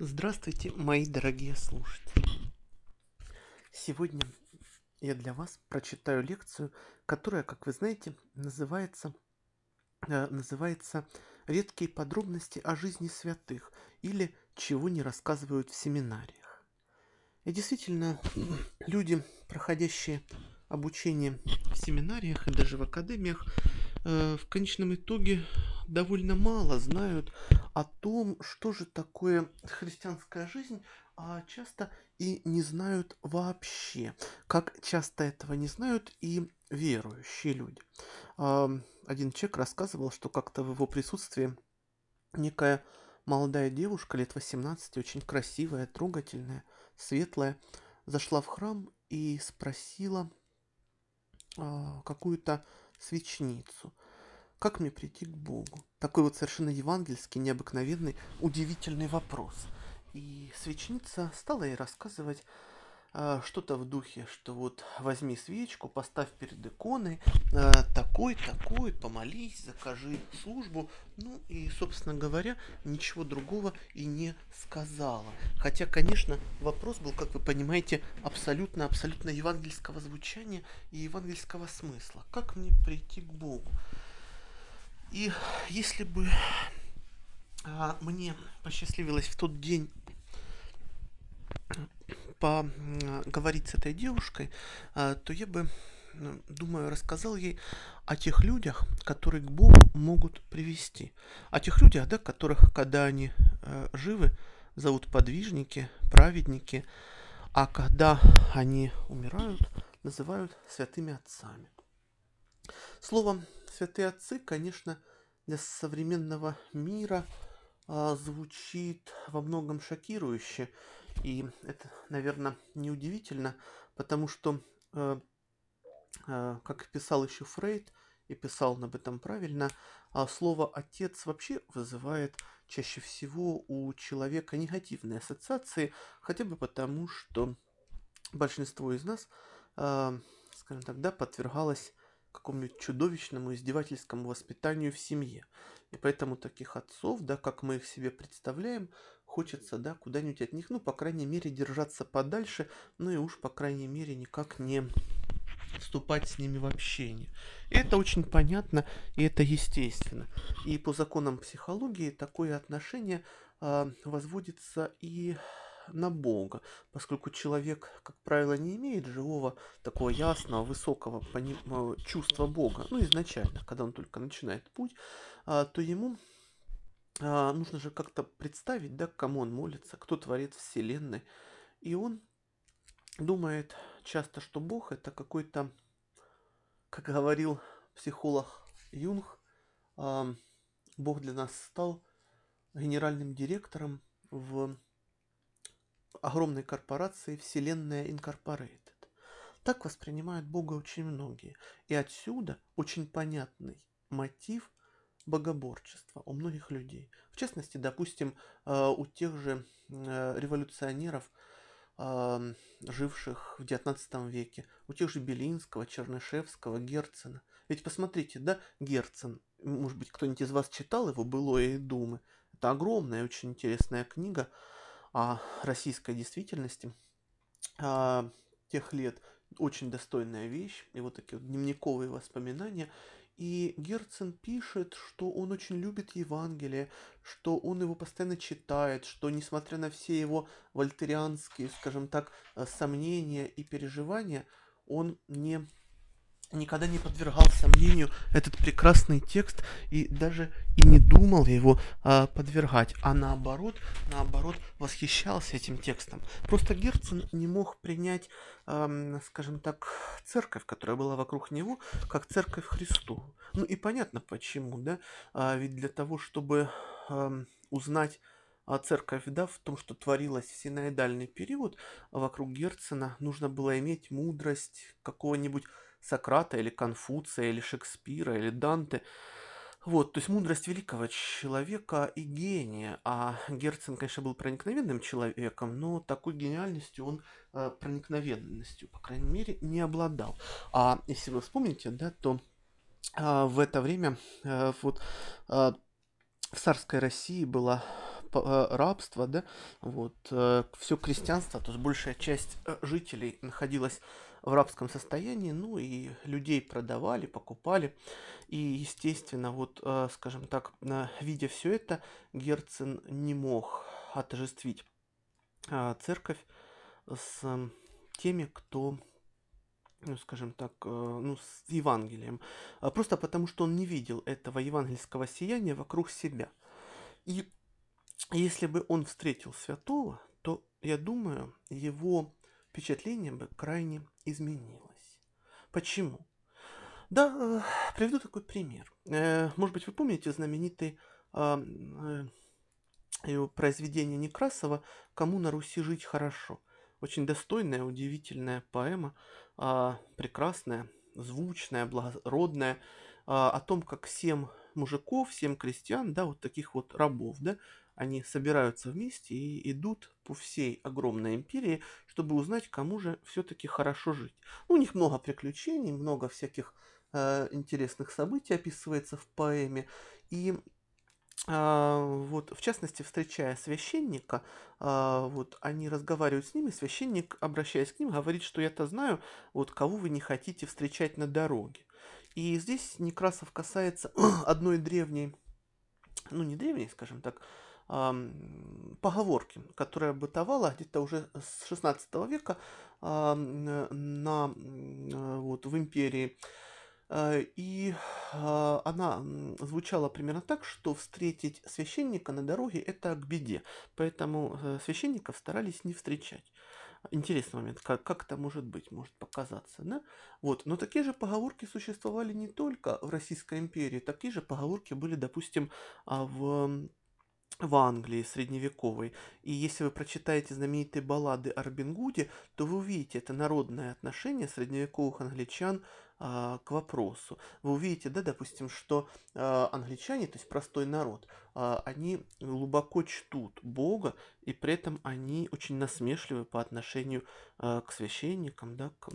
Здравствуйте, мои дорогие слушатели! Сегодня я для вас прочитаю лекцию, которая, как вы знаете, называется, э, называется «Редкие подробности о жизни святых» или «Чего не рассказывают в семинариях». И действительно, люди, проходящие обучение в семинариях и даже в академиях, э, в конечном итоге довольно мало знают о том, что же такое христианская жизнь, а часто и не знают вообще. Как часто этого не знают и верующие люди. Один человек рассказывал, что как-то в его присутствии некая молодая девушка лет 18, очень красивая, трогательная, светлая, зашла в храм и спросила а, какую-то свечницу – как мне прийти к Богу? Такой вот совершенно евангельский, необыкновенный, удивительный вопрос. И свечница стала ей рассказывать э, что-то в духе, что вот возьми свечку, поставь перед иконой, э, такой, такой, помолись, закажи службу. Ну и, собственно говоря, ничего другого и не сказала. Хотя, конечно, вопрос был, как вы понимаете, абсолютно-абсолютно евангельского звучания и евангельского смысла. Как мне прийти к Богу? И если бы а, мне посчастливилось в тот день поговорить с этой девушкой, а, то я бы, думаю, рассказал ей о тех людях, которые к Богу могут привести. О тех людях, да, которых, когда они э, живы, зовут подвижники, праведники, а когда они умирают, называют святыми отцами. Словом, святые отцы, конечно, для современного мира а, звучит во многом шокирующе. И это, наверное, неудивительно, потому что, э, э, как писал еще Фрейд, и писал он об этом правильно, а слово «отец» вообще вызывает чаще всего у человека негативные ассоциации, хотя бы потому, что большинство из нас, э, скажем так, да, подвергалось какому-нибудь чудовищному издевательскому воспитанию в семье. И поэтому таких отцов, да, как мы их себе представляем, хочется, да, куда-нибудь от них, ну, по крайней мере, держаться подальше, ну и уж, по крайней мере, никак не вступать с ними в общение. И это очень понятно, и это естественно. И по законам психологии такое отношение э, возводится и на Бога, поскольку человек, как правило, не имеет живого, такого ясного, высокого поним... Э, чувства Бога, ну, изначально, когда он только начинает путь, а, то ему а, нужно же как-то представить, да, кому он молится, кто творит Вселенной. И он думает часто, что Бог это какой-то, как говорил психолог Юнг, а, Бог для нас стал генеральным директором в огромной корпорации Вселенная Incorporated. Так воспринимают Бога очень многие. И отсюда очень понятный мотив богоборчества у многих людей. В частности, допустим, э, у тех же э, революционеров, э, живших в XIX веке, у тех же Белинского, Чернышевского, Герцена. Ведь посмотрите, да, Герцен, может быть, кто-нибудь из вас читал его «Былое и думы». Это огромная, очень интересная книга, о российской действительности а, тех лет. Очень достойная вещь, и вот такие вот дневниковые воспоминания. И Герцен пишет, что он очень любит Евангелие, что он его постоянно читает, что несмотря на все его вольтерианские, скажем так, э, сомнения и переживания, он не никогда не подвергал сомнению этот прекрасный текст и даже и не думал его а, подвергать, а наоборот, наоборот восхищался этим текстом. Просто Герцен не мог принять, а, скажем так, церковь, которая была вокруг него, как церковь Христу. Ну и понятно почему, да? А, ведь для того, чтобы а, узнать а церковь, да, в том, что творилось в синоидальный период вокруг Герцена, нужно было иметь мудрость какого-нибудь Сократа или Конфуция или Шекспира или Данте. Вот, то есть мудрость великого человека и гения. А Герцен, конечно, был проникновенным человеком, но такой гениальностью он э, проникновенностью, по крайней мере, не обладал. А если вы вспомните, да, то э, в это время э, вот э, в царской России была рабства, да, вот, все крестьянство, то есть большая часть жителей находилась в рабском состоянии, ну и людей продавали, покупали. И, естественно, вот, скажем так, видя все это, Герцен не мог отождествить церковь с теми, кто ну, скажем так, э, ну, с Евангелием. А просто потому, что он не видел этого евангельского сияния вокруг себя. И если бы он встретил святого, то, я думаю, его впечатление бы крайне изменилось. Почему? Да, э, приведу такой пример. Э, может быть, вы помните знаменитый а, произведение Некрасова «Кому на Руси жить хорошо». Очень достойная, удивительная поэма, а, прекрасная, звучная, благородная, а, о том, как семь мужиков, семь крестьян, да, вот таких вот рабов, да, они собираются вместе и идут по всей огромной империи, чтобы узнать, кому же все-таки хорошо жить. У них много приключений, много всяких э, интересных событий описывается в поэме. И а, вот, в частности, встречая священника, а, вот, они разговаривают с ними, священник, обращаясь к ним, говорит, что я-то знаю, вот, кого вы не хотите встречать на дороге. И здесь Некрасов касается одной древней, ну, не древней, скажем так, поговорки, которая бытовала где-то уже с 16 века на, вот, в империи Э, и а, она звучала примерно так, что встретить священника на дороге – это к беде. Поэтому э, священников старались не встречать. Интересный момент, как, как это может быть, может показаться, да? Вот, но такие же поговорки существовали не только в Российской империи, такие же поговорки были, допустим, а, в в Англии средневековой. И если вы прочитаете знаменитые баллады о Робин Гуде, то вы увидите это народное отношение средневековых англичан а, к вопросу. Вы увидите, да, допустим, что а, англичане, то есть простой народ, а, они глубоко чтут Бога, и при этом они очень насмешливы по отношению а, к священникам, да, к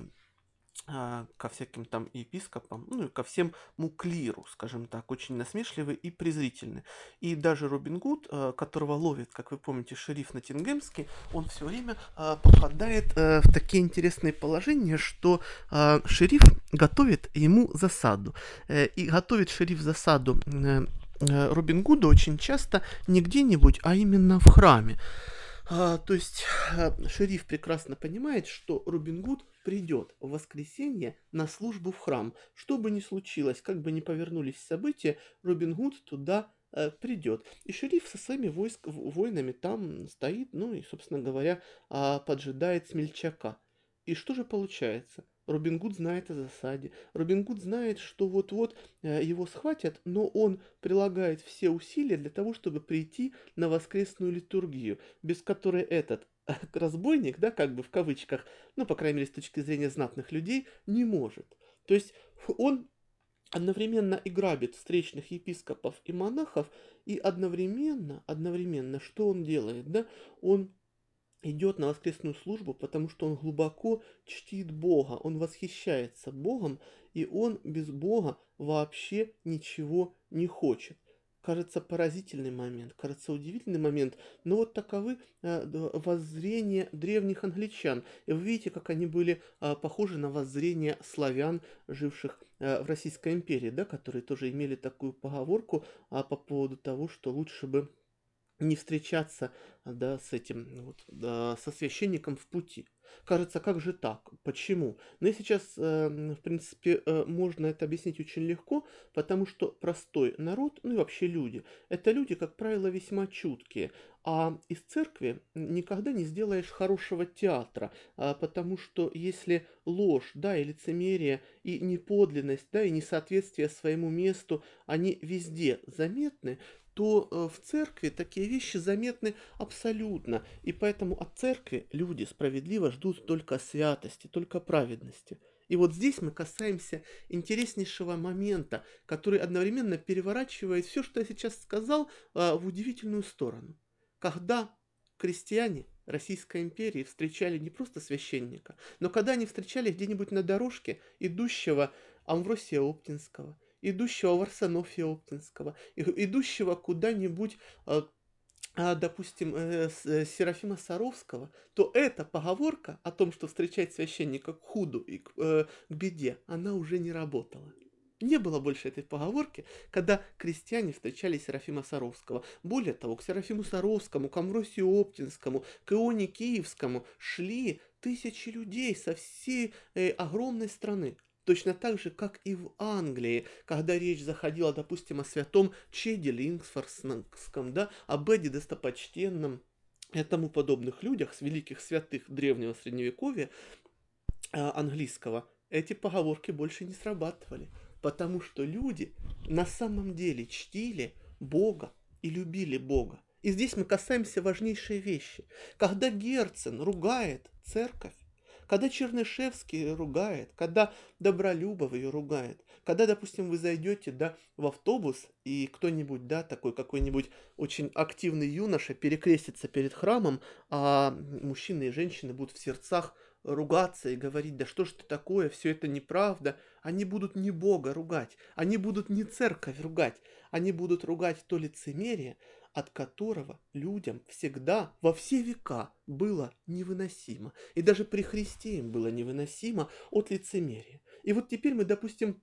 ко всяким там епископам, ну и ко всем клиру, скажем так, очень насмешливый и презрительный. И даже Робин Гуд, а, которого ловит, как вы помните, шериф Натингемский, он все время а, попадает в такие интересные положения, что шериф готовит ему засаду. Э, и готовит шериф засаду э, э, Робин Гуда очень часто не где-нибудь, а именно в храме. А, то есть шериф прекрасно понимает, что Робин Гуд придет в воскресенье на службу в храм. Что бы ни случилось, как бы ни повернулись события, Робин Гуд туда э, придет. И шериф со своими войск, воинами там стоит, ну и, собственно говоря, э, поджидает смельчака. И что же получается? Робин Гуд знает о засаде. Робин Гуд знает, что вот-вот э, его схватят, но он прилагает все усилия для того, чтобы прийти на воскресную литургию, без которой этот разбойник, да, как бы в кавычках, ну, по крайней мере, с точки зрения знатных людей, не может. То есть он одновременно и грабит встречных епископов и монахов, и одновременно, одновременно, что он делает, да, он идет на воскресную службу, потому что он глубоко чтит Бога, он восхищается Богом, и он без Бога вообще ничего не хочет кажется поразительный момент, кажется удивительный момент, но вот таковы э, воззрения древних англичан. И вы видите, как они были э, похожи на воззрения славян, живших э, в Российской империи, да, которые тоже имели такую поговорку э, по поводу того, что лучше бы не встречаться да, с этим, вот, да, со священником в пути. Кажется, как же так? Почему? Но и сейчас, э, в принципе, э, можно это объяснить очень легко, потому что простой народ, ну и вообще люди, это люди, как правило, весьма чуткие. А из церкви никогда не сделаешь хорошего театра, а, потому что если ложь, да, и лицемерие, и неподлинность, да, и несоответствие своему месту, они везде заметны, то э, в церкви такие вещи заметны абсолютно. И поэтому от церкви люди справедливо ждут только святости, только праведности. И вот здесь мы касаемся интереснейшего момента, который одновременно переворачивает все, что я сейчас сказал, э, в удивительную сторону. Когда крестьяне Российской империи встречали не просто священника, но когда они встречали где-нибудь на дорожке идущего Амвросия Оптинского, идущего в Арсенофе Оптинского, идущего куда-нибудь э, а, допустим, э, э, Серафима Саровского, то эта поговорка о том, что встречать священника к худу и к, э, к беде, она уже не работала. Не было больше этой поговорки, когда крестьяне встречали Серафима Саровского. Более того, к Серафиму Саровскому, к Амвросию Оптинскому, к Ионе Киевскому шли тысячи людей со всей э, огромной страны. Точно так же, как и в Англии, когда речь заходила, допустим, о святом Чеде Лингсфорском, да, об Эдди достопочтенном и тому подобных людях с великих святых древнего средневековья э, английского, эти поговорки больше не срабатывали потому что люди на самом деле чтили Бога и любили Бога. И здесь мы касаемся важнейшей вещи. Когда Герцен ругает церковь, когда Чернышевский ругает, когда Добролюбов ее ругает, когда, допустим, вы зайдете да, в автобус, и кто-нибудь, да, такой какой-нибудь очень активный юноша перекрестится перед храмом, а мужчины и женщины будут в сердцах ругаться и говорить, да что ж ты такое, все это неправда, они будут не Бога ругать, они будут не церковь ругать, они будут ругать то лицемерие, от которого людям всегда во все века было невыносимо. И даже при Христе им было невыносимо от лицемерия. И вот теперь мы, допустим,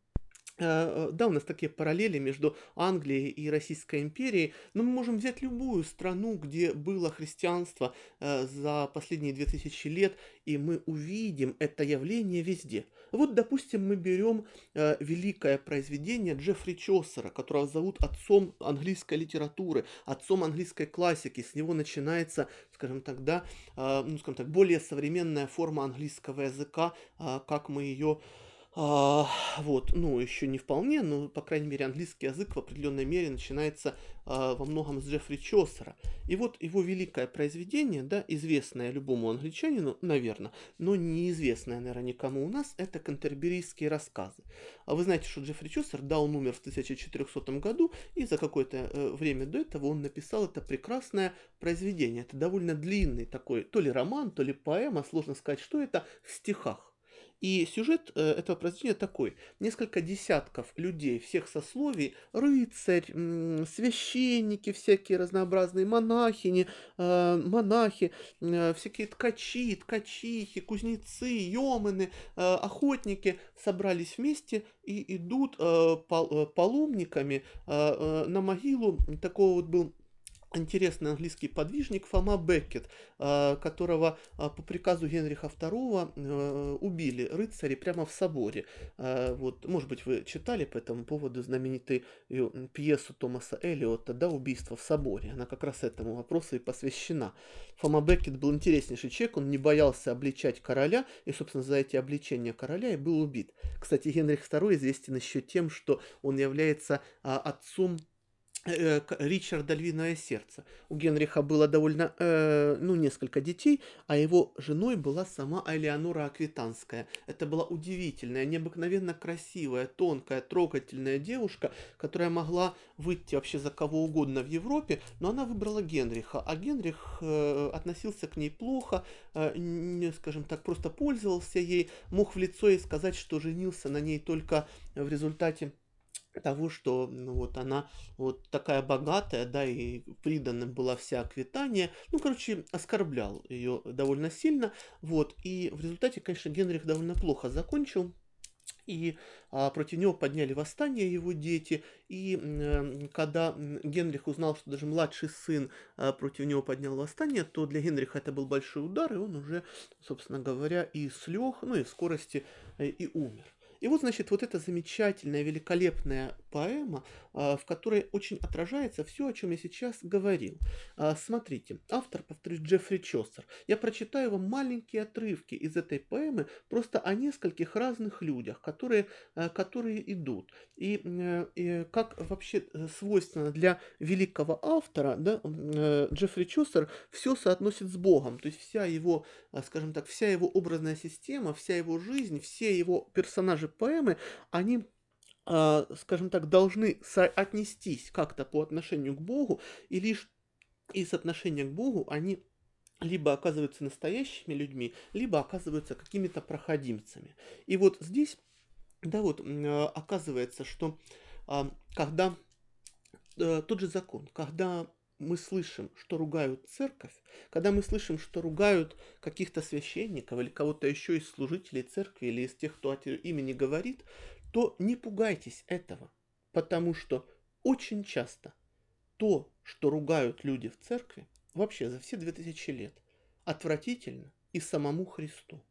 да, у нас такие параллели между Англией и Российской империей, но мы можем взять любую страну, где было христианство э, за последние 2000 лет, и мы увидим это явление везде. Вот, допустим, мы берем э, великое произведение Джеффри Чосера, которого зовут отцом английской литературы, отцом английской классики. С него начинается, скажем так, да, ну, скажем так, более современная форма английского языка, как мы ее а, вот, ну, еще не вполне, но, по крайней мере, английский язык в определенной мере начинается а, во многом с Джеффри Чосера. И вот его великое произведение, да, известное любому англичанину, наверное, но неизвестное, наверное, никому у нас, это кантерберийские рассказы. А вы знаете, что Джеффри Чосер, да, он умер в 1400 году, и за какое-то э, время до этого он написал это прекрасное произведение. Это довольно длинный такой, то ли роман, то ли поэма, сложно сказать, что это, в стихах. И сюжет э, этого произведения такой. Несколько десятков людей всех сословий, рыцарь, священники, всякие разнообразные монахини, э, монахи, э, всякие ткачи, ткачихи, кузнецы, йомены, охотники собрались вместе и идут паломниками на могилу. Такого вот был интересный английский подвижник Фома Беккет, а, которого а, по приказу Генриха II э, убили рыцари прямо в соборе. Вот, может быть, вы читали по этому поводу знаменитую пьесу Томаса Эллиота «Да, убийство в соборе». Она как раз этому вопросу и посвящена. Фома Беккет был интереснейший человек, он не боялся обличать короля, и, собственно, за эти обличения короля и был убит. Кстати, Генрих II известен еще тем, что он является отцом Э, Ричарда Львиное сердце. У Генриха было довольно, э, ну, несколько детей, а его женой была сама Элеонора Аквитанская. Это была удивительная, необыкновенно красивая, тонкая, трогательная девушка, которая могла выйти вообще за кого угодно в Европе, но она выбрала Генриха, а Генрих э, относился к ней плохо, э, не, скажем так, просто пользовался ей, мог в лицо ей сказать, что женился на ней только в результате того, что ну, вот она вот такая богатая, да, и приданным была вся Аквитания, ну, короче, оскорблял ее довольно сильно, вот, и в результате, конечно, Генрих довольно плохо закончил, и а, против него подняли восстание его дети, и э, когда Генрих узнал, что даже младший сын а, против него поднял восстание, то для Генриха это был большой удар, и он уже, собственно говоря, и слег, ну и в скорости э, и умер. И вот, значит, вот эта замечательная, великолепная поэма, а, в которой очень отражается все, о чем я сейчас говорил. А, смотрите, автор, повторюсь, Джеффри Чосер. Я прочитаю вам маленькие отрывки из этой поэмы просто о нескольких разных людях, которые, а, которые идут. И, э, и как вообще э, свойственно для великого автора, да, э, Джеффри Чосер все соотносит с Богом. То есть вся его, скажем так, вся его образная система, вся его жизнь, все его персонажи поэмы, они скажем так, должны отнестись как-то по отношению к Богу, и лишь из отношения к Богу они либо оказываются настоящими людьми, либо оказываются какими-то проходимцами. И вот здесь, да, вот оказывается, что а, когда э, тот же закон, когда мы слышим, что ругают церковь, когда мы слышим, что ругают каких-то священников или кого-то еще из служителей церкви или из тех, кто от имени говорит, то не пугайтесь этого, потому что очень часто то, что ругают люди в церкви, вообще за все 2000 лет, отвратительно и самому Христу.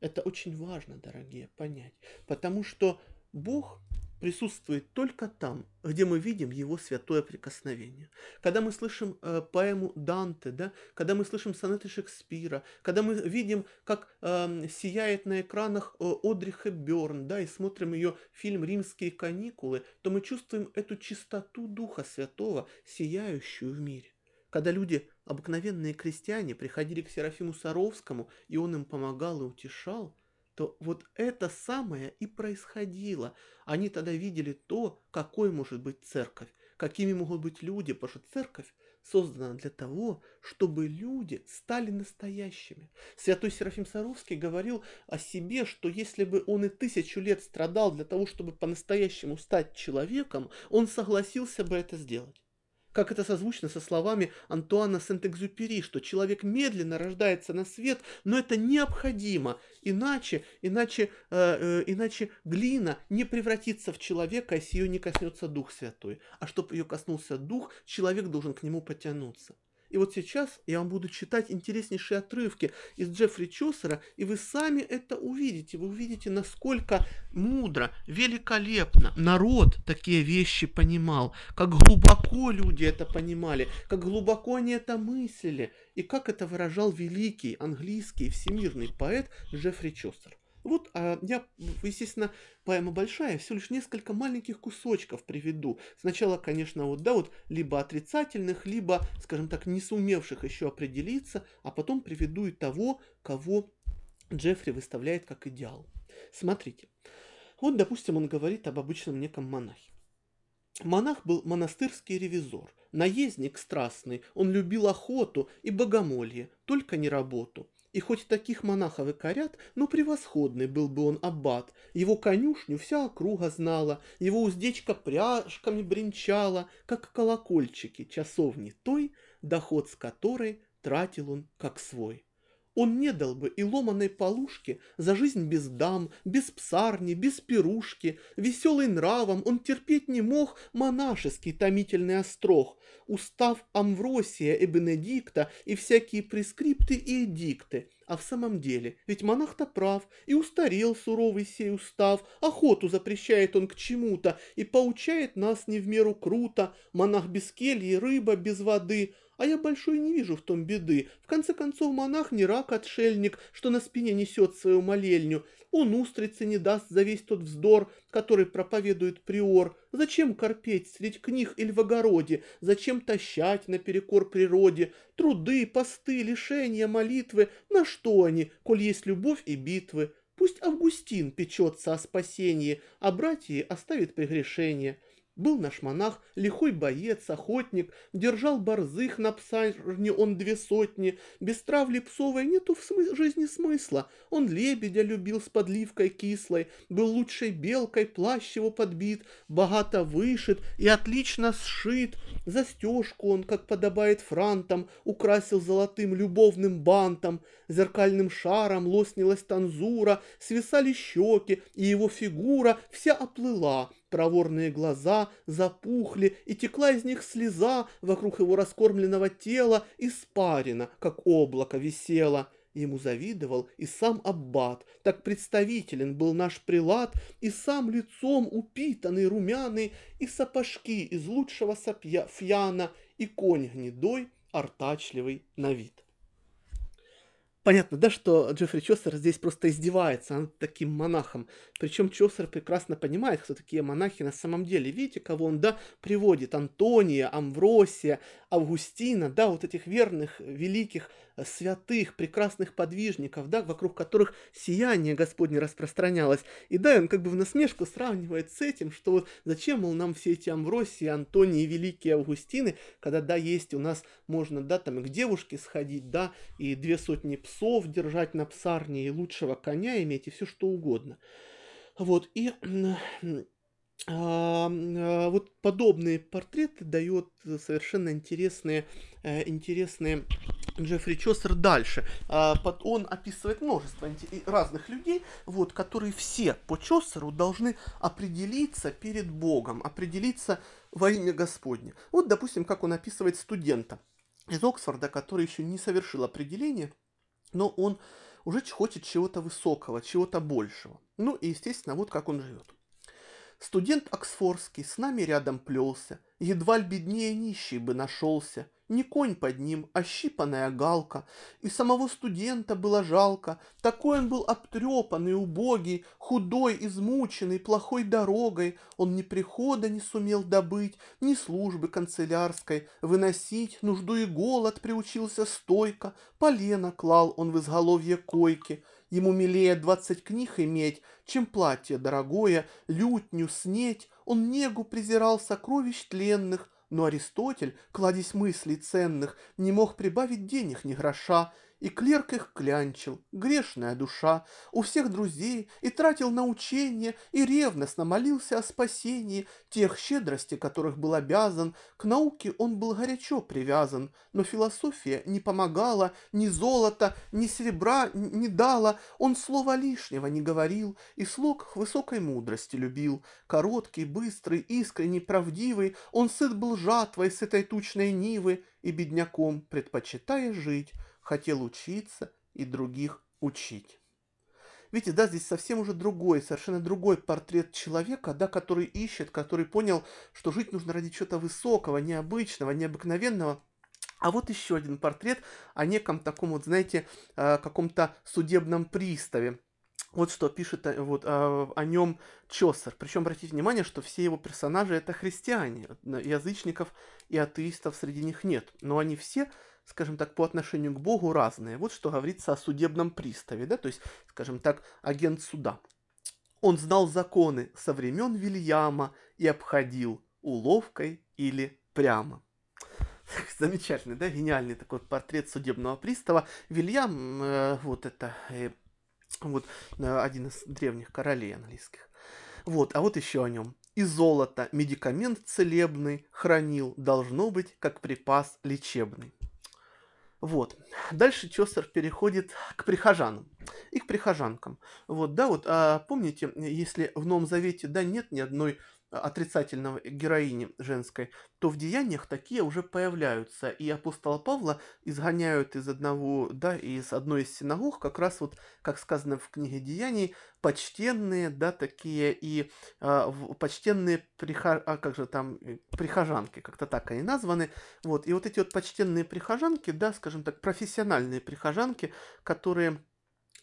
Это очень важно, дорогие, понять, потому что Бог присутствует только там, где мы видим его святое прикосновение. Когда мы слышим э, поэму Данте, да, когда мы слышим сонеты Шекспира, когда мы видим, как э, сияет на экранах э, Одри Хепберн, да, и смотрим ее фильм «Римские каникулы», то мы чувствуем эту чистоту Духа Святого, сияющую в мире. Когда люди, обыкновенные крестьяне, приходили к Серафиму Саровскому, и он им помогал и утешал – то вот это самое и происходило. Они тогда видели то, какой может быть церковь, какими могут быть люди, потому что церковь создана для того, чтобы люди стали настоящими. Святой Серафим Саровский говорил о себе, что если бы он и тысячу лет страдал для того, чтобы по-настоящему стать человеком, он согласился бы это сделать как это созвучно со словами Антуана Сент-Экзюпери, что человек медленно рождается на свет, но это необходимо, иначе, иначе, э, э, иначе глина не превратится в человека, если ее не коснется Дух Святой. А чтобы ее коснулся Дух, человек должен к нему потянуться. И вот сейчас я вам буду читать интереснейшие отрывки из Джеффри Чосера, и вы сами это увидите. Вы увидите, насколько мудро, великолепно народ такие вещи понимал, как глубоко люди это понимали, как глубоко они это мыслили, и как это выражал великий английский всемирный поэт Джеффри Чосер. Вот а я, естественно, поэма большая, всего лишь несколько маленьких кусочков приведу. Сначала, конечно, вот, да, вот, либо отрицательных, либо, скажем так, не сумевших еще определиться, а потом приведу и того, кого Джеффри выставляет как идеал. Смотрите. Вот, допустим, он говорит об обычном неком монахе. Монах был монастырский ревизор, наездник страстный, он любил охоту и богомолье, только не работу. И хоть таких монахов и корят, но превосходный был бы он аббат. Его конюшню вся округа знала, его уздечка пряжками бренчала, как колокольчики часовни той, доход с которой тратил он как свой. Он не дал бы и ломаной полушки за жизнь без дам, без псарни, без пирушки. Веселый нравом он терпеть не мог монашеский томительный острог, устав Амвросия и Бенедикта и всякие прескрипты и эдикты. А в самом деле, ведь монах-то прав, и устарел суровый сей устав, охоту запрещает он к чему-то и поучает нас не в меру круто, монах без кельи, рыба без воды, а я большой не вижу в том беды. В конце концов, монах не рак-отшельник, что на спине несет свою молельню. Он устрицы не даст за весь тот вздор, который проповедует приор. Зачем корпеть средь книг или в огороде? Зачем тащать наперекор природе? Труды, посты, лишения, молитвы. На что они, коль есть любовь и битвы? Пусть Августин печется о спасении, а братья оставит прегрешение. Был наш монах, лихой боец, охотник, держал борзых на псарне он две сотни. Без травли псовой нету в смы жизни смысла. Он лебедя любил с подливкой кислой, был лучшей белкой, плащ его подбит, богато вышит и отлично сшит. Застежку он, как подобает франтам, украсил золотым любовным бантом. Зеркальным шаром лоснилась танзура, свисали щеки, и его фигура вся оплыла — Проворные глаза запухли, и текла из них слеза вокруг его раскормленного тела, испарина, как облако висела. Ему завидовал и сам аббат, так представителен был наш прилад, и сам лицом упитанный, румяный, и сапожки из лучшего сапья, фьяна, и конь гнедой, артачливый на вид. Понятно, да, что Джеффри Чосер здесь просто издевается над таким монахом. Причем Чосер прекрасно понимает, кто такие монахи на самом деле. Видите, кого он, да, приводит? Антония, Амвросия, Августина, да, вот этих верных, великих, э, святых, прекрасных подвижников, да, вокруг которых сияние Господне распространялось. И да, он как бы в насмешку сравнивает с этим, что вот зачем, мол, нам все эти Амвросии, Антонии, великие Августины, когда, да, есть у нас, можно, да, там и к девушке сходить, да, и две сотни псов, держать на псарне и лучшего коня иметь, и все что угодно. Вот, и вот подобные портреты дает совершенно интересные, э, интересные Джеффри Чосер дальше. А, он описывает множество разных людей, вот, которые все по Чосеру должны определиться перед Богом, определиться во имя Господне. Вот, допустим, как он описывает студента из Оксфорда, который еще не совершил определение, но он уже хочет чего-то высокого, чего-то большего. Ну и, естественно, вот как он живет. Студент Оксфордский с нами рядом плелся, едва ль беднее нищий бы нашелся, не конь под ним, а щипанная галка. И самого студента было жалко. Такой он был обтрепанный, убогий, худой, измученный, плохой дорогой. Он ни прихода не сумел добыть, ни службы канцелярской. Выносить нужду и голод приучился стойко. Полено клал он в изголовье койки. Ему милее двадцать книг иметь, чем платье дорогое, лютню, снеть. Он негу презирал сокровищ тленных, но Аристотель, кладезь мыслей ценных, не мог прибавить денег ни гроша, и клерк их клянчил, грешная душа, у всех друзей, и тратил на учение, и ревностно молился о спасении тех щедрости, которых был обязан. К науке он был горячо привязан, но философия не помогала, ни золота, ни серебра не дала, он слова лишнего не говорил, и слог высокой мудрости любил. Короткий, быстрый, искренний, правдивый, он сыт был жатвой с этой тучной нивы, и бедняком, предпочитая жить, хотел учиться и других учить. Видите, да, здесь совсем уже другой, совершенно другой портрет человека, да, который ищет, который понял, что жить нужно ради чего-то высокого, необычного, необыкновенного. А вот еще один портрет о неком таком вот, знаете, э, каком-то судебном приставе. Вот что пишет э, вот, о, о нем Чосер. Причем обратите внимание, что все его персонажи это христиане. Язычников и атеистов среди них нет. Но они все скажем так, по отношению к Богу разные. Вот что говорится о судебном приставе, да, то есть, скажем так, агент суда. Он знал законы со времен Вильяма и обходил уловкой или прямо. Замечательный, да, гениальный такой портрет судебного пристава. Вильям, э, вот это, э, вот э, один из древних королей английских. Вот, а вот еще о нем. И золото, медикамент целебный, хранил, должно быть, как припас лечебный. Вот. Дальше Чосер переходит к прихожанам и к прихожанкам. Вот, да, вот, а помните, если в Новом Завете, да, нет ни одной отрицательного героини женской, то в деяниях такие уже появляются. И апостола Павла изгоняют из одного, да, из одной из синагог, как раз вот, как сказано в книге Деяний, почтенные, да, такие и э, почтенные прихож... а как же там, э, прихожанки, как-то так они названы. Вот, и вот эти вот почтенные прихожанки, да, скажем так, профессиональные прихожанки, которые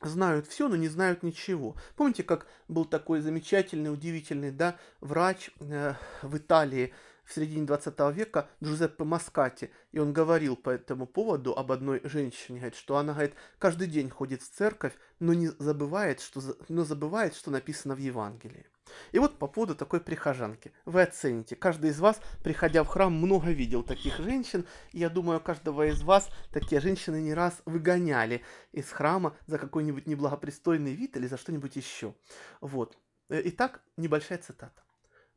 знают все, но не знают ничего. Помните, как был такой замечательный, удивительный, да, врач э, в Италии в середине 20 века Джузеппе Маскати, и он говорил по этому поводу об одной женщине, говорит, что она, говорит, каждый день ходит в церковь, но не забывает, что, но забывает, что написано в Евангелии. И вот по поводу такой прихожанки. Вы оцените. Каждый из вас, приходя в храм, много видел таких женщин. И я думаю, каждого из вас такие женщины не раз выгоняли из храма за какой-нибудь неблагопристойный вид или за что-нибудь еще. Вот. Э, итак, небольшая цитата.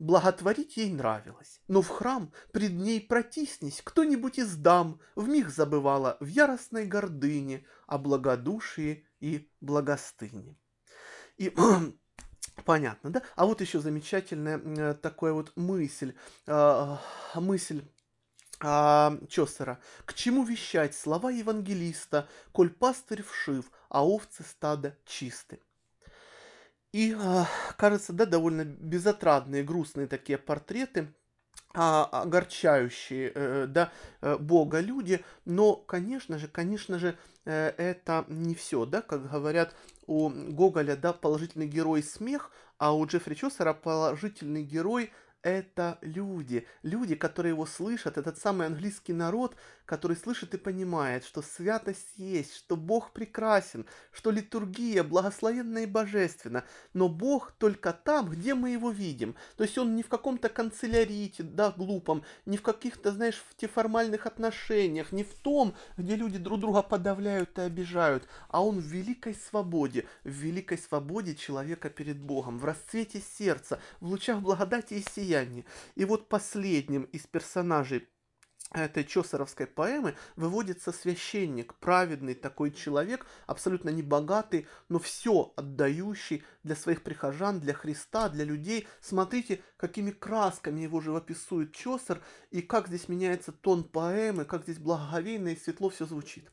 Благотворить ей нравилось, но в храм пред ней протиснись кто-нибудь из дам, в миг забывала в яростной гордыне о благодушии и благостыне. И Понятно, да? А вот еще замечательная э, такая вот мысль, э, мысль э, Чосера. К чему вещать слова евангелиста, коль пастырь вшив, а овцы стада чисты? И, э, кажется, да, довольно безотрадные, грустные такие портреты, а, огорчающие э, да, э, Бога люди, но, конечно же, конечно же, э, это не все, да, как говорят у Гоголя, да, положительный герой смех, а у Джеффри Чосера положительный герой это люди. Люди, которые его слышат, этот самый английский народ, который слышит и понимает, что святость есть, что Бог прекрасен, что литургия благословенна и божественна, но Бог только там, где мы его видим. То есть он не в каком-то канцелярите, да, глупом, не в каких-то, знаешь, в те формальных отношениях, не в том, где люди друг друга подавляют и обижают, а он в великой свободе, в великой свободе человека перед Богом, в расцвете сердца, в лучах благодати и сияния. И вот последним из персонажей этой чосеровской поэмы выводится священник, праведный такой человек, абсолютно не богатый, но все отдающий для своих прихожан, для Христа, для людей. Смотрите, какими красками его живописует Чосер, и как здесь меняется тон поэмы, как здесь благоговейно и светло все звучит.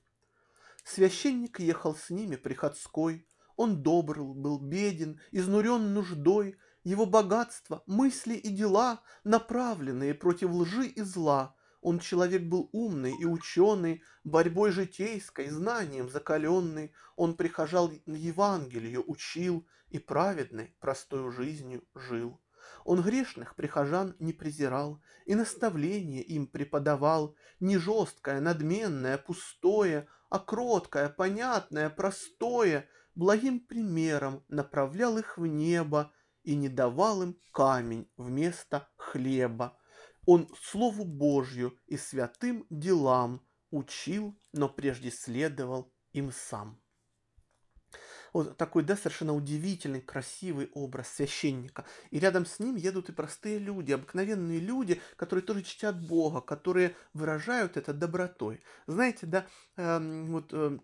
Священник ехал с ними приходской, он добр был, беден, изнурен нуждой, его богатство, мысли и дела, направленные против лжи и зла – он человек был умный и ученый, борьбой житейской, знанием закаленный. Он прихожал Евангелию, учил и праведной, простою жизнью жил. Он грешных прихожан не презирал, и наставление им преподавал, не жесткое, надменное, пустое, а кроткое, понятное, простое, благим примером направлял их в небо и не давал им камень вместо хлеба. Он Слову Божью и святым делам учил, но прежде следовал им сам. Вот такой, да, совершенно удивительный, красивый образ священника. И рядом с ним едут и простые люди, обыкновенные люди, которые тоже чтят Бога, которые выражают это добротой. Знаете, да, э, вот э,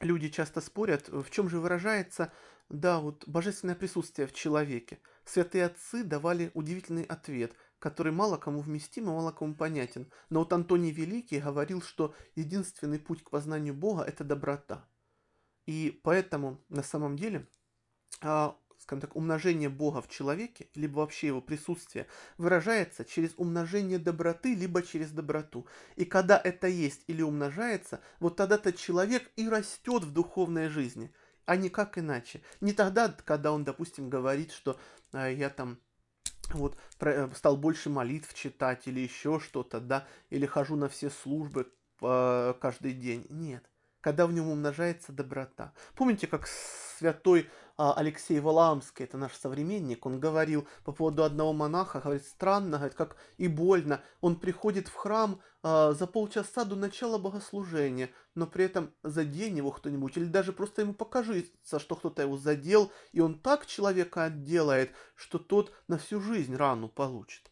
люди часто спорят, в чем же выражается, да, вот божественное присутствие в человеке. Святые отцы давали удивительный ответ – который мало кому вместим и мало кому понятен. Но вот Антоний Великий говорил, что единственный путь к познанию Бога – это доброта. И поэтому на самом деле, а, скажем так, умножение Бога в человеке, либо вообще его присутствие, выражается через умножение доброты, либо через доброту. И когда это есть или умножается, вот тогда-то человек и растет в духовной жизни, а никак иначе. Не тогда, когда он, допустим, говорит, что а, я там вот про, стал больше молитв читать или еще что-то, да, или хожу на все службы э, каждый день. Нет, когда в нем умножается доброта. Помните, как святой а, Алексей Валаамский, это наш современник, он говорил по поводу одного монаха, говорит, странно, говорит, как и больно. Он приходит в храм а, за полчаса до начала богослужения, но при этом задень его кто-нибудь, или даже просто ему покажется, что кто-то его задел, и он так человека отделает, что тот на всю жизнь рану получит.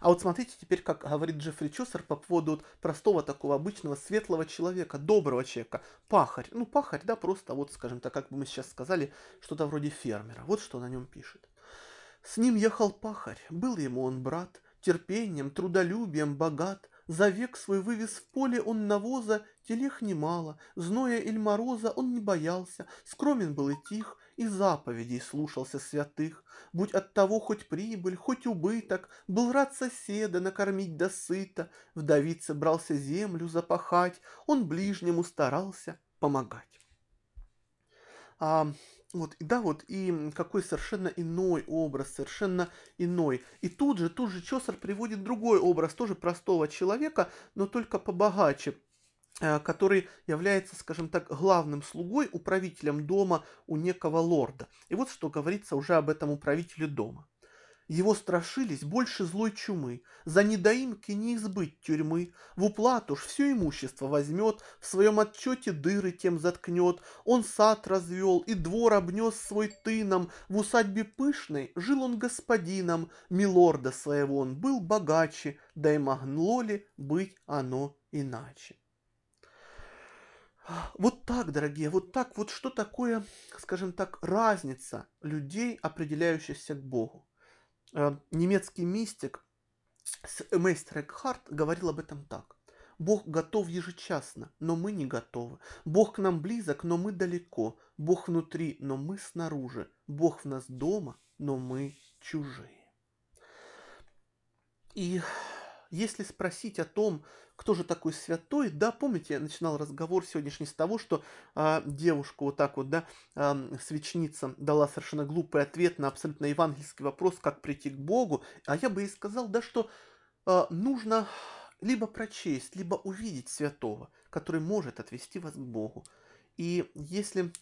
А вот смотрите теперь, как говорит Джеффри Чосер по поводу вот простого такого обычного светлого человека, доброго человека, пахарь. Ну, пахарь, да, просто вот, скажем так, как бы мы сейчас сказали, что-то вроде фермера. Вот что на нем пишет. С ним ехал пахарь, был ему он брат, терпением, трудолюбием богат, за век свой вывез в поле он навоза, телег немало, зноя или мороза он не боялся, скромен был и тих, и заповедей слушался святых. Будь от того хоть прибыль, хоть убыток, был рад соседа накормить до сыта, вдовице брался землю запахать, он ближнему старался помогать. А, вот, да, вот, и какой совершенно иной образ, совершенно иной. И тут же, тут же Чосер приводит другой образ, тоже простого человека, но только побогаче, Э, который является, скажем так, главным слугой, управителем дома у некого лорда. И вот что говорится уже об этом управителе дома. Его страшились больше злой чумы, за недоимки не избыть тюрьмы, в уплату ж все имущество возьмет, в своем отчете дыры тем заткнет, он сад развел и двор обнес свой тыном, в усадьбе пышной жил он господином, милорда своего он был богаче, да и могло ли быть оно иначе. Вот так, дорогие, вот так, вот что такое, скажем так, разница людей, определяющихся к Богу. Э, немецкий мистик Мейстер Экхарт говорил об этом так. Бог готов ежечасно, но мы не готовы. Бог к нам близок, но мы далеко. Бог внутри, но мы снаружи. Бог в нас дома, но мы чужие. И если спросить о том, кто же такой святой, да, помните, я начинал разговор сегодняшний с того, что э, девушка вот так вот, да, э, свечница дала совершенно глупый ответ на абсолютно евангельский вопрос, как прийти к Богу, а я бы ей сказал, да, что э, нужно либо прочесть, либо увидеть святого, который может отвести вас к Богу. И если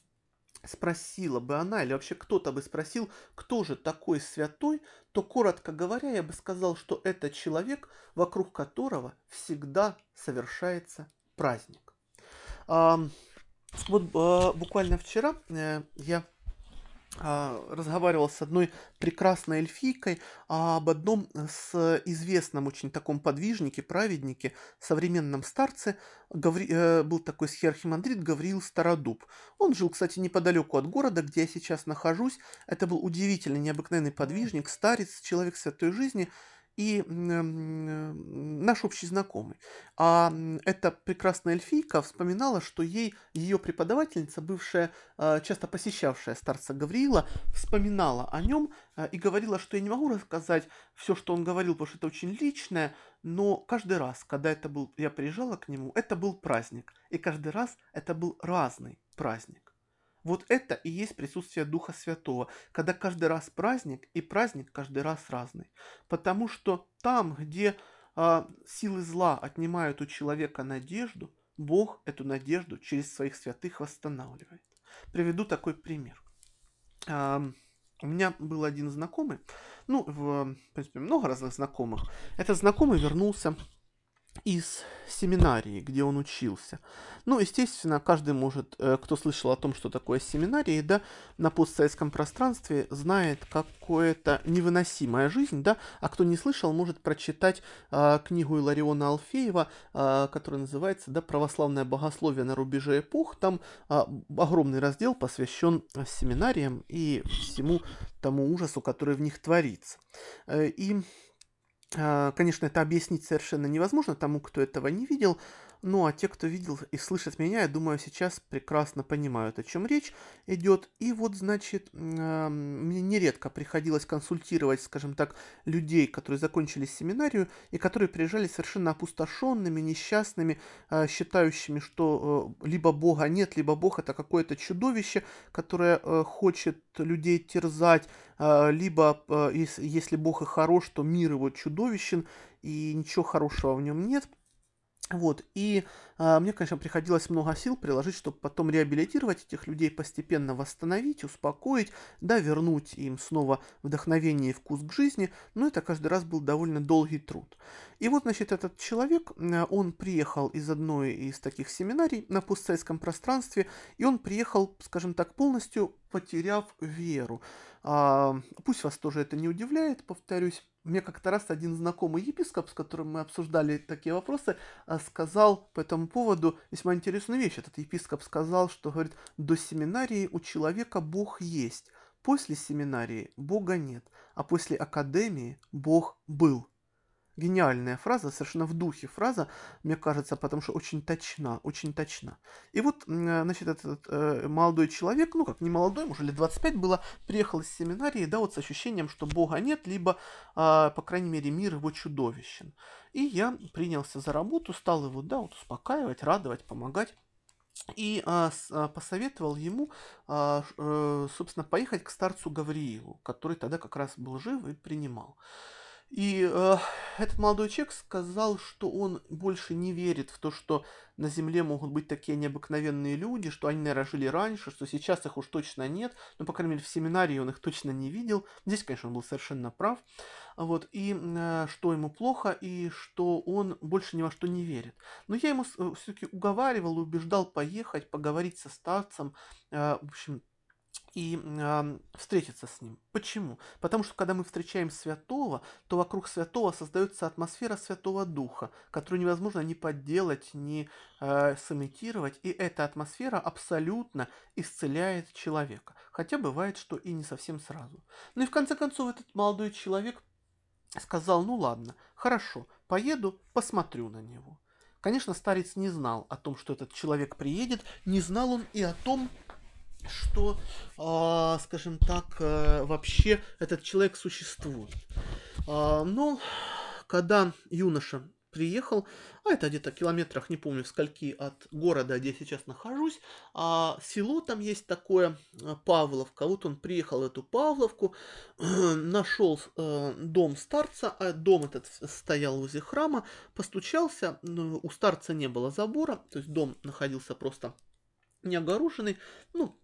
спросила бы она, или вообще кто-то бы спросил, кто же такой святой, то, коротко говоря, я бы сказал, что это человек, вокруг которого всегда совершается праздник. Вот а, буквально вчера э, я разговаривал с одной прекрасной эльфийкой об одном с известном очень таком подвижнике, праведнике, современном старце, Гаври... Э, был такой схиархимандрит Гавриил Стародуб. Он жил, кстати, неподалеку от города, где я сейчас нахожусь. Это был удивительный, необыкновенный подвижник, старец, человек святой жизни – и наш общий знакомый. А эта прекрасная эльфийка вспоминала, что ей ее преподавательница, бывшая, а, часто посещавшая старца Гавриила, вспоминала о нем а, и говорила, что я не могу рассказать все, что он говорил, потому что это очень личное, но каждый раз, когда это был, я приезжала к нему, это был праздник. И каждый раз это был разный праздник. Вот это и есть присутствие Духа Святого, когда каждый раз праздник, и праздник каждый раз разный. Потому что там, где а, силы зла отнимают у человека надежду, Бог эту надежду через своих святых восстанавливает. Приведу такой пример. А, у меня был один знакомый, ну, в, в принципе, много разных знакомых. Этот знакомый вернулся из семинарии, где он учился. Ну, естественно, каждый может, э, кто слышал о том, что такое семинарии, да, на постсоветском пространстве, знает, какое-то невыносимая жизнь, да, а кто не слышал, может прочитать э, книгу Илариона Алфеева, э, которая называется, да, «Православное богословие на рубеже эпох». Там э, огромный раздел посвящен семинариям и всему тому ужасу, который в них творится. Э, и конечно, это объяснить совершенно невозможно тому, кто этого не видел, ну а те, кто видел и слышит меня, я думаю, сейчас прекрасно понимают, о чем речь идет. И вот, значит, мне нередко приходилось консультировать, скажем так, людей, которые закончили семинарию и которые приезжали совершенно опустошенными, несчастными, а, считающими, что э, либо Бога нет, либо Бог это какое-то чудовище, которое э, хочет людей терзать, а, либо э, если Бог и хорош, то мир его чудовищен, и ничего хорошего в нем нет – вот, и а, мне, конечно, приходилось много сил приложить, чтобы потом реабилитировать этих людей, постепенно восстановить, успокоить, да, вернуть им снова вдохновение и вкус к жизни, но это каждый раз был довольно долгий труд. И вот, значит, этот человек, а, он приехал из одной из таких семинарий на постсоветском пространстве, и он приехал, скажем так, полностью потеряв веру. А, пусть вас тоже это не удивляет, повторюсь, мне как-то раз один знакомый епископ, с которым мы обсуждали такие вопросы, а, сказал по этому поводу весьма интересную вещь. Этот епископ сказал, что, говорит, до семинарии у человека Бог есть, после семинарии Бога нет, а после академии Бог был гениальная фраза, совершенно в духе фраза, мне кажется, потому что очень точна, очень точна. И вот, значит, этот э, молодой человек, ну как не молодой, уже лет 25 было, приехал из семинарии, да, вот с ощущением, что Бога нет, либо, э, по крайней мере, мир его чудовищен. И я принялся за работу, стал его, да, вот успокаивать, радовать, помогать. И а, с, а, посоветовал ему, а, э, собственно, поехать к старцу Гавриилу, который тогда как раз был жив и принимал. И э, этот молодой человек сказал, что он больше не верит в то, что на Земле могут быть такие необыкновенные люди, что они, наверное, жили раньше, что сейчас их уж точно нет. Ну, по крайней мере, в семинарии он их точно не видел. Здесь, конечно, он был совершенно прав. Вот, и э, что ему плохо, и что он больше ни во что не верит. Но я ему э, все-таки уговаривал, убеждал поехать, поговорить со старцем. Э, в общем, и э, встретиться с ним. Почему? Потому что когда мы встречаем святого, то вокруг святого создается атмосфера Святого Духа, которую невозможно ни подделать, ни э, сымитировать, и эта атмосфера абсолютно исцеляет человека. Хотя бывает, что и не совсем сразу. Ну и в конце концов этот молодой человек сказал, ну ладно, хорошо, поеду, посмотрю на него. Конечно, старец не знал о том, что этот человек приедет, не знал он и о том, что, э, скажем так, э, вообще этот человек существует. Э, но когда юноша приехал, а это где-то километрах, не помню, скольки от города, где я сейчас нахожусь, а село там есть такое, а, Павловка, вот он приехал в эту Павловку, нашел э, дом старца, а дом этот стоял возле храма, постучался, ну, у старца не было забора, то есть дом находился просто не огороженный, ну,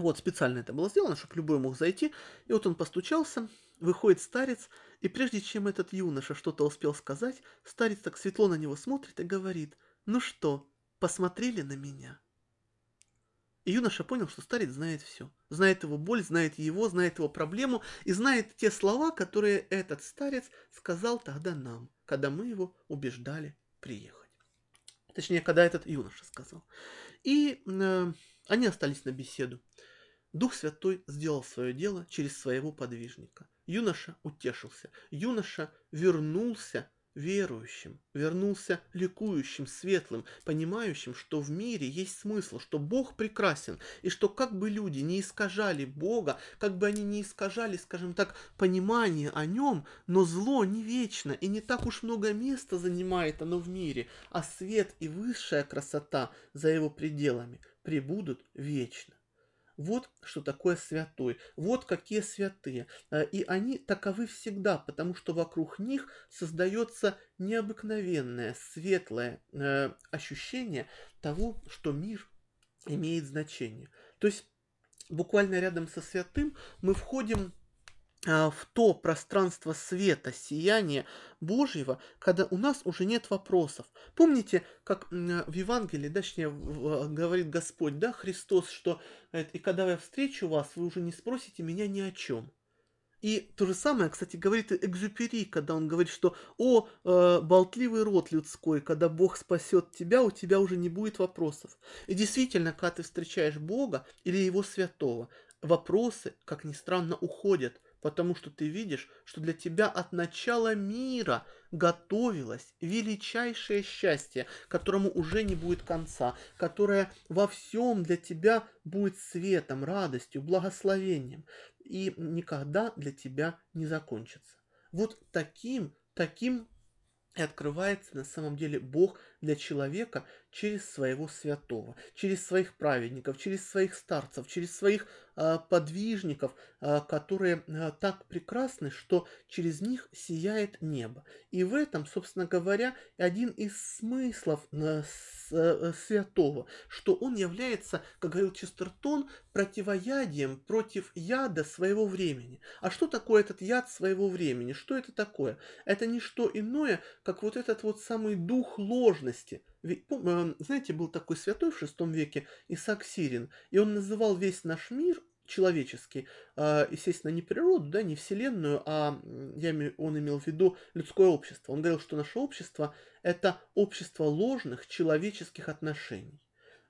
вот специально это было сделано, чтобы любой мог зайти, и вот он постучался, Выходит старец, и прежде чем этот юноша что-то успел сказать, старец так светло на него смотрит и говорит, «Ну что, посмотрели на меня?» И юноша понял, что старец знает все. Знает его боль, знает его, знает его проблему и знает те слова, которые этот старец сказал тогда нам, когда мы его убеждали приехать. Точнее, когда этот юноша сказал. И э, они остались на беседу. Дух Святой сделал свое дело через своего подвижника. Юноша утешился. Юноша вернулся верующим, вернулся ликующим, светлым, понимающим, что в мире есть смысл, что Бог прекрасен, и что как бы люди не искажали Бога, как бы они не искажали, скажем так, понимание о нем, но зло не вечно, и не так уж много места занимает оно в мире, а свет и высшая красота за его пределами пребудут вечно. Вот что такое святой, вот какие святые. Э, и они таковы всегда, потому что вокруг них создается необыкновенное, светлое э, ощущение того, что мир имеет значение. То есть буквально рядом со святым мы входим в то пространство света, сияния Божьего, когда у нас уже нет вопросов. Помните, как в Евангелии, точнее, говорит Господь, да, Христос, что и когда я встречу вас, вы уже не спросите меня ни о чем. И то же самое, кстати, говорит Экзюпери, когда он говорит, что «О, э, болтливый род людской, когда Бог спасет тебя, у тебя уже не будет вопросов». И действительно, когда ты встречаешь Бога или Его Святого, вопросы, как ни странно, уходят – потому что ты видишь, что для тебя от начала мира готовилось величайшее счастье, которому уже не будет конца, которое во всем для тебя будет светом, радостью, благословением и никогда для тебя не закончится. Вот таким, таким и открывается на самом деле Бог для человека через своего святого, через своих праведников, через своих старцев, через своих э, подвижников, э, которые э, так прекрасны, что через них сияет небо. И в этом, собственно говоря, один из смыслов э, с, э, святого, что он является, как говорил Честертон, противоядием против яда своего времени. А что такое этот яд своего времени? Что это такое? Это не что иное, как вот этот вот самый дух ложности, ведь, э, знаете, был такой святой в шестом веке Исаак Сирин, и он называл весь наш мир человеческий, а, естественно, не природу, да, не вселенную, а я, он имел в виду людское общество. Он говорил, что наше общество – это общество ложных человеческих отношений.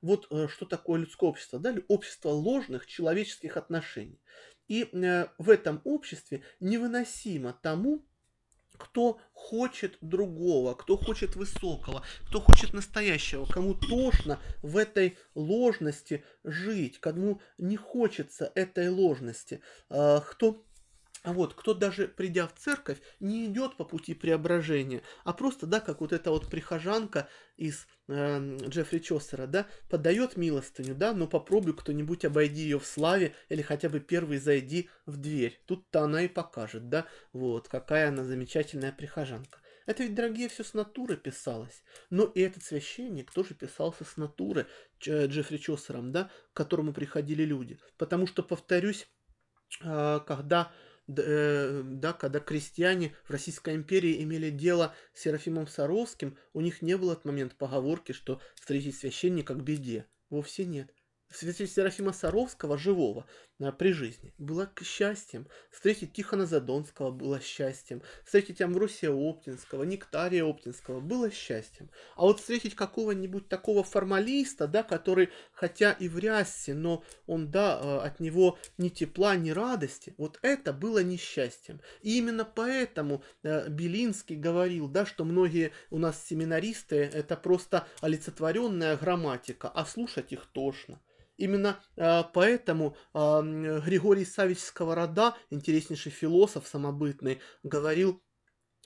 Вот э, что такое людское общество, да, общество ложных человеческих отношений. И э, в этом обществе невыносимо тому, кто хочет другого, кто хочет высокого, кто хочет настоящего, кому тошно в этой ложности жить, кому не хочется этой ложности, а, кто а вот, кто даже придя в церковь, не идет по пути преображения, а просто, да, как вот эта вот прихожанка из э, Джеффри Чосера, да, подает милостыню, да, но попробуй кто-нибудь обойди ее в славе или хотя бы первый зайди в дверь. Тут-то она и покажет, да, вот, какая она замечательная прихожанка. Это ведь, дорогие, все с натуры писалось. Но и этот священник тоже писался с натуры Джеффри Чосером, да, к которому приходили люди. Потому что, повторюсь, э, когда да, когда крестьяне в Российской империи имели дело с Серафимом Саровским, у них не было от момента поговорки, что встретить священника к беде. Вовсе нет. Встретить Серафима Саровского живого а, при жизни было счастьем. Встретить Тихона Задонского было счастьем. Встретить Амвросия Оптинского, Нектария Оптинского было счастьем. А вот встретить какого-нибудь такого формалиста, да, который, хотя и в рясе, но он, да, а, от него ни тепла, ни радости, вот это было несчастьем. И именно поэтому э, Белинский говорил, да, что многие у нас семинаристы это просто олицетворенная грамматика, а слушать их тошно. Именно э, поэтому э, Григорий Савич Сковорода, интереснейший философ самобытный, говорил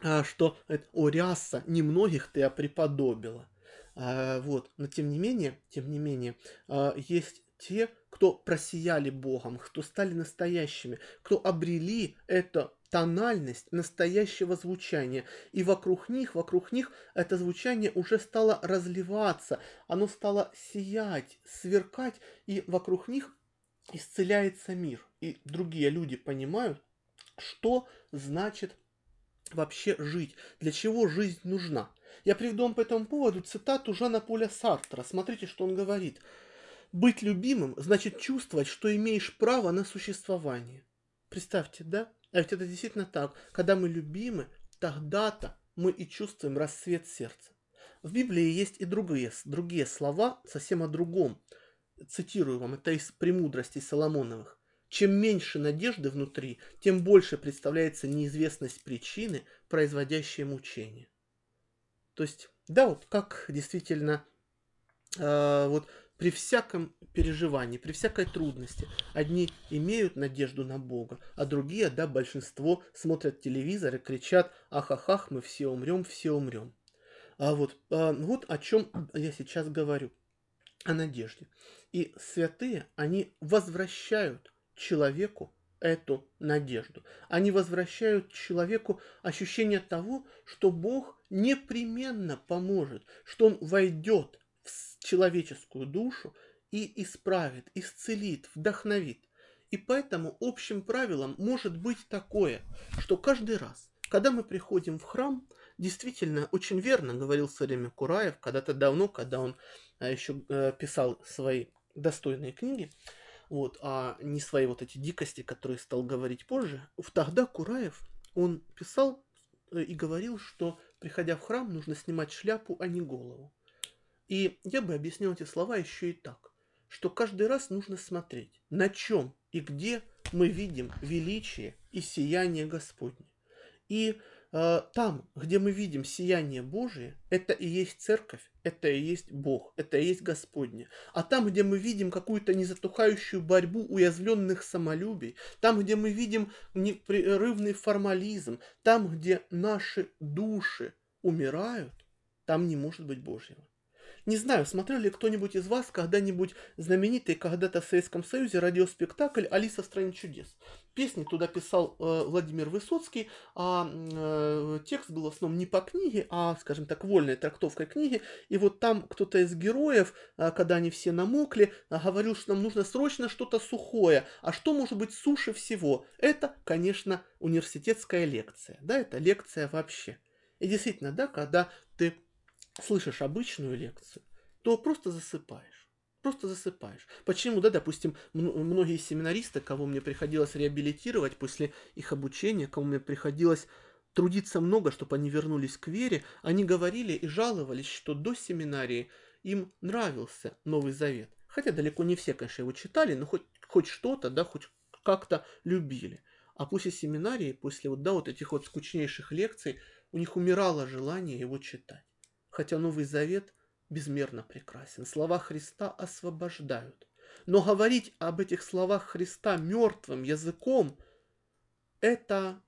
а, что это, о, ряса, немногих ты опреподобила. А, вот, но тем не менее, тем не менее, а, есть те, кто просияли Богом, кто стали настоящими, кто обрели эту тональность настоящего звучания. И вокруг них, вокруг них это звучание уже стало разливаться, оно стало сиять, сверкать, и вокруг них исцеляется мир. И другие люди понимают, что значит вообще жить, для чего жизнь нужна. Я приведу вам по этому поводу цитату Жана Поля Сартра. Смотрите, что он говорит. «Быть любимым значит чувствовать, что имеешь право на существование». Представьте, да? А ведь это действительно так. Когда мы любимы, тогда-то мы и чувствуем рассвет сердца. В Библии есть и другие, другие слова совсем о другом. Цитирую вам, это из «Премудростей Соломоновых». Чем меньше надежды внутри, тем больше представляется неизвестность причины, производящей мучение. То есть, да, вот как действительно э, вот при всяком переживании, при всякой трудности, одни имеют надежду на Бога, а другие, да, большинство смотрят телевизор и кричат «Ах-ах-ах, мы все умрем, все умрем». А вот, а, вот о чем я сейчас говорю, о надежде. И святые, они возвращают человеку эту надежду. Они возвращают человеку ощущение того, что Бог непременно поможет, что Он войдет в человеческую душу и исправит, исцелит, вдохновит. И поэтому общим правилом может быть такое, что каждый раз, когда мы приходим в храм, действительно, очень верно говорил Сареми Кураев, когда-то давно, когда он а, еще э, писал свои достойные книги, вот, а не свои вот эти дикости, которые стал говорить позже. Тогда Кураев, он писал э, и говорил, что приходя в храм, нужно снимать шляпу, а не голову. И я бы объяснил эти слова еще и так, что каждый раз нужно смотреть, на чем и где мы видим величие и сияние Господне. И Э, там, где мы видим сияние Божие, это и есть церковь, это и есть Бог, это и есть Господне. А там, где мы видим какую-то незатухающую борьбу уязвленных самолюбий, там, где мы видим непрерывный формализм, там, где наши души умирают, там не может быть Божьего. Не знаю, смотрел ли кто-нибудь из вас когда-нибудь знаменитый когда-то в Советском Союзе радиоспектакль «Алиса в стране чудес». Песни туда писал э, Владимир Высоцкий, а э, текст был в основном не по книге, а, скажем так, вольной трактовкой книги. И вот там кто-то из героев, э, когда они все намокли, э, говорил, что нам нужно срочно что-то сухое. А что может быть суше всего? Это, конечно, университетская лекция. Да, это лекция вообще. И действительно, да, когда ты слышишь обычную лекцию, то просто засыпаешь. Просто засыпаешь. Почему, да, допустим, многие семинаристы, кого мне приходилось реабилитировать после их обучения, кому мне приходилось трудиться много, чтобы они вернулись к вере, они говорили и жаловались, что до семинарии им нравился Новый Завет. Хотя далеко не все, конечно, его читали, но хоть, хоть что-то, да, хоть как-то любили. А после семинарии, после вот, да, вот этих вот скучнейших лекций, у них умирало желание его читать хотя Новый Завет безмерно прекрасен. Слова Христа освобождают. Но говорить об этих словах Христа мертвым языком – это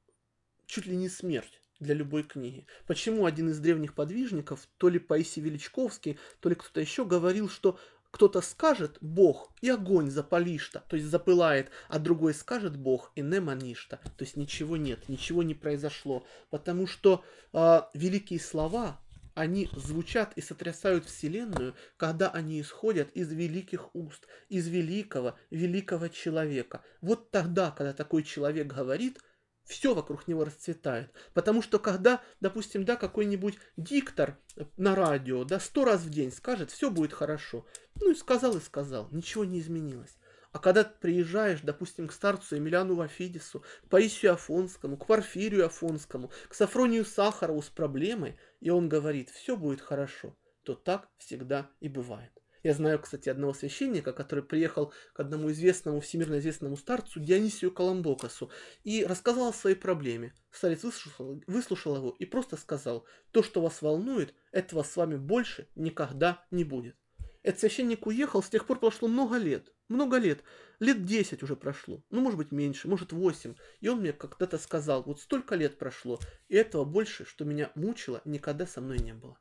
чуть ли не смерть для любой книги. Почему один из древних подвижников, то ли Паисий Величковский, то ли кто-то еще говорил, что кто-то скажет Бог, и огонь запалишта, то есть запылает, а другой скажет Бог, и не маништа, то есть ничего нет, ничего не произошло, потому что э, великие слова, они звучат и сотрясают Вселенную, когда они исходят из великих уст, из великого, великого человека. Вот тогда, когда такой человек говорит, все вокруг него расцветает. Потому что когда, допустим, да, какой-нибудь диктор на радио, да, сто раз в день скажет, все будет хорошо. Ну и сказал и сказал, ничего не изменилось. А когда ты приезжаешь, допустим, к старцу Емельяну Вафидису, к Паисию Афонскому, к Порфирию Афонскому, к Сафронию Сахарову с проблемой, и он говорит, все будет хорошо, то так всегда и бывает. Я знаю, кстати, одного священника, который приехал к одному известному, всемирно известному старцу Дионисию Коломбокасу и рассказал о своей проблеме. Старец выслушал, выслушал его и просто сказал, то, что вас волнует, этого с вами больше никогда не будет. Этот священник уехал, с тех пор прошло много лет. Много лет. Лет 10 уже прошло. Ну, может быть, меньше, может, 8. И он мне когда-то сказал, вот столько лет прошло, и этого больше, что меня мучило, никогда со мной не было.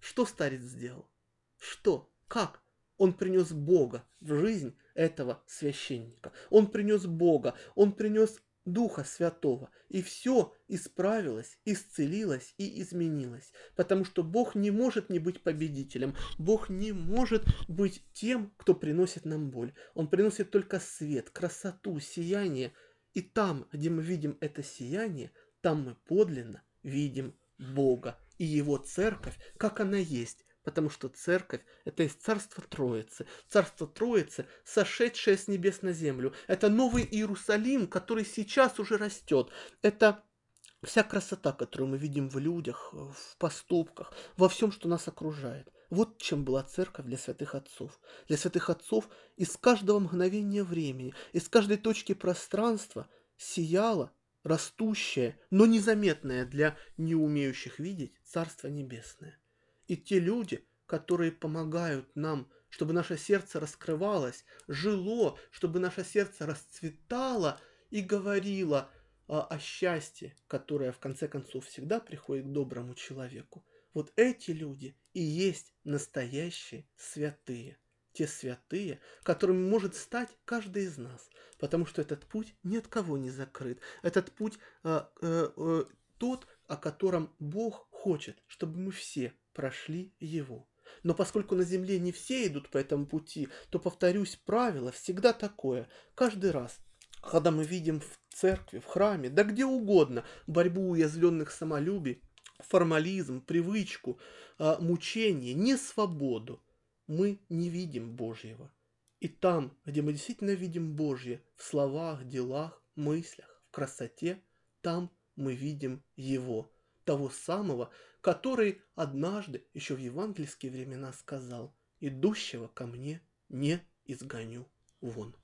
Что старец сделал? Что? Как? Он принес Бога в жизнь этого священника. Он принес Бога, он принес Духа Святого. И все исправилось, исцелилось и изменилось. Потому что Бог не может не быть победителем. Бог не может быть тем, кто приносит нам боль. Он приносит только свет, красоту, сияние. И там, где мы видим это сияние, там мы подлинно видим Бога и Его церковь, как она есть, потому что церковь – это из царства Троицы. Царство Троицы, сошедшее с небес на землю. Это новый Иерусалим, который сейчас уже растет. Это вся красота, которую мы видим в людях, в поступках, во всем, что нас окружает. Вот чем была церковь для святых отцов. Для святых отцов из каждого мгновения времени, из каждой точки пространства сияло растущее, но незаметное для неумеющих видеть Царство Небесное. И те люди, которые помогают нам, чтобы наше сердце раскрывалось, жило, чтобы наше сердце расцветало и говорило о, о счастье, которое в конце концов всегда приходит к доброму человеку. Вот эти люди и есть настоящие святые. Те святые, которыми может стать каждый из нас. Потому что этот путь ни от кого не закрыт. Этот путь э, э, э, тот, о котором Бог хочет, чтобы мы все прошли его. Но поскольку на земле не все идут по этому пути, то, повторюсь, правило всегда такое. Каждый раз, когда мы видим в церкви, в храме, да где угодно, борьбу уязвленных самолюбий, формализм, привычку, а, мучение, не свободу, мы не видим Божьего. И там, где мы действительно видим Божье, в словах, делах, мыслях, в красоте, там мы видим Его, того самого, который однажды еще в евангельские времена сказал, «Идущего ко мне не изгоню вон».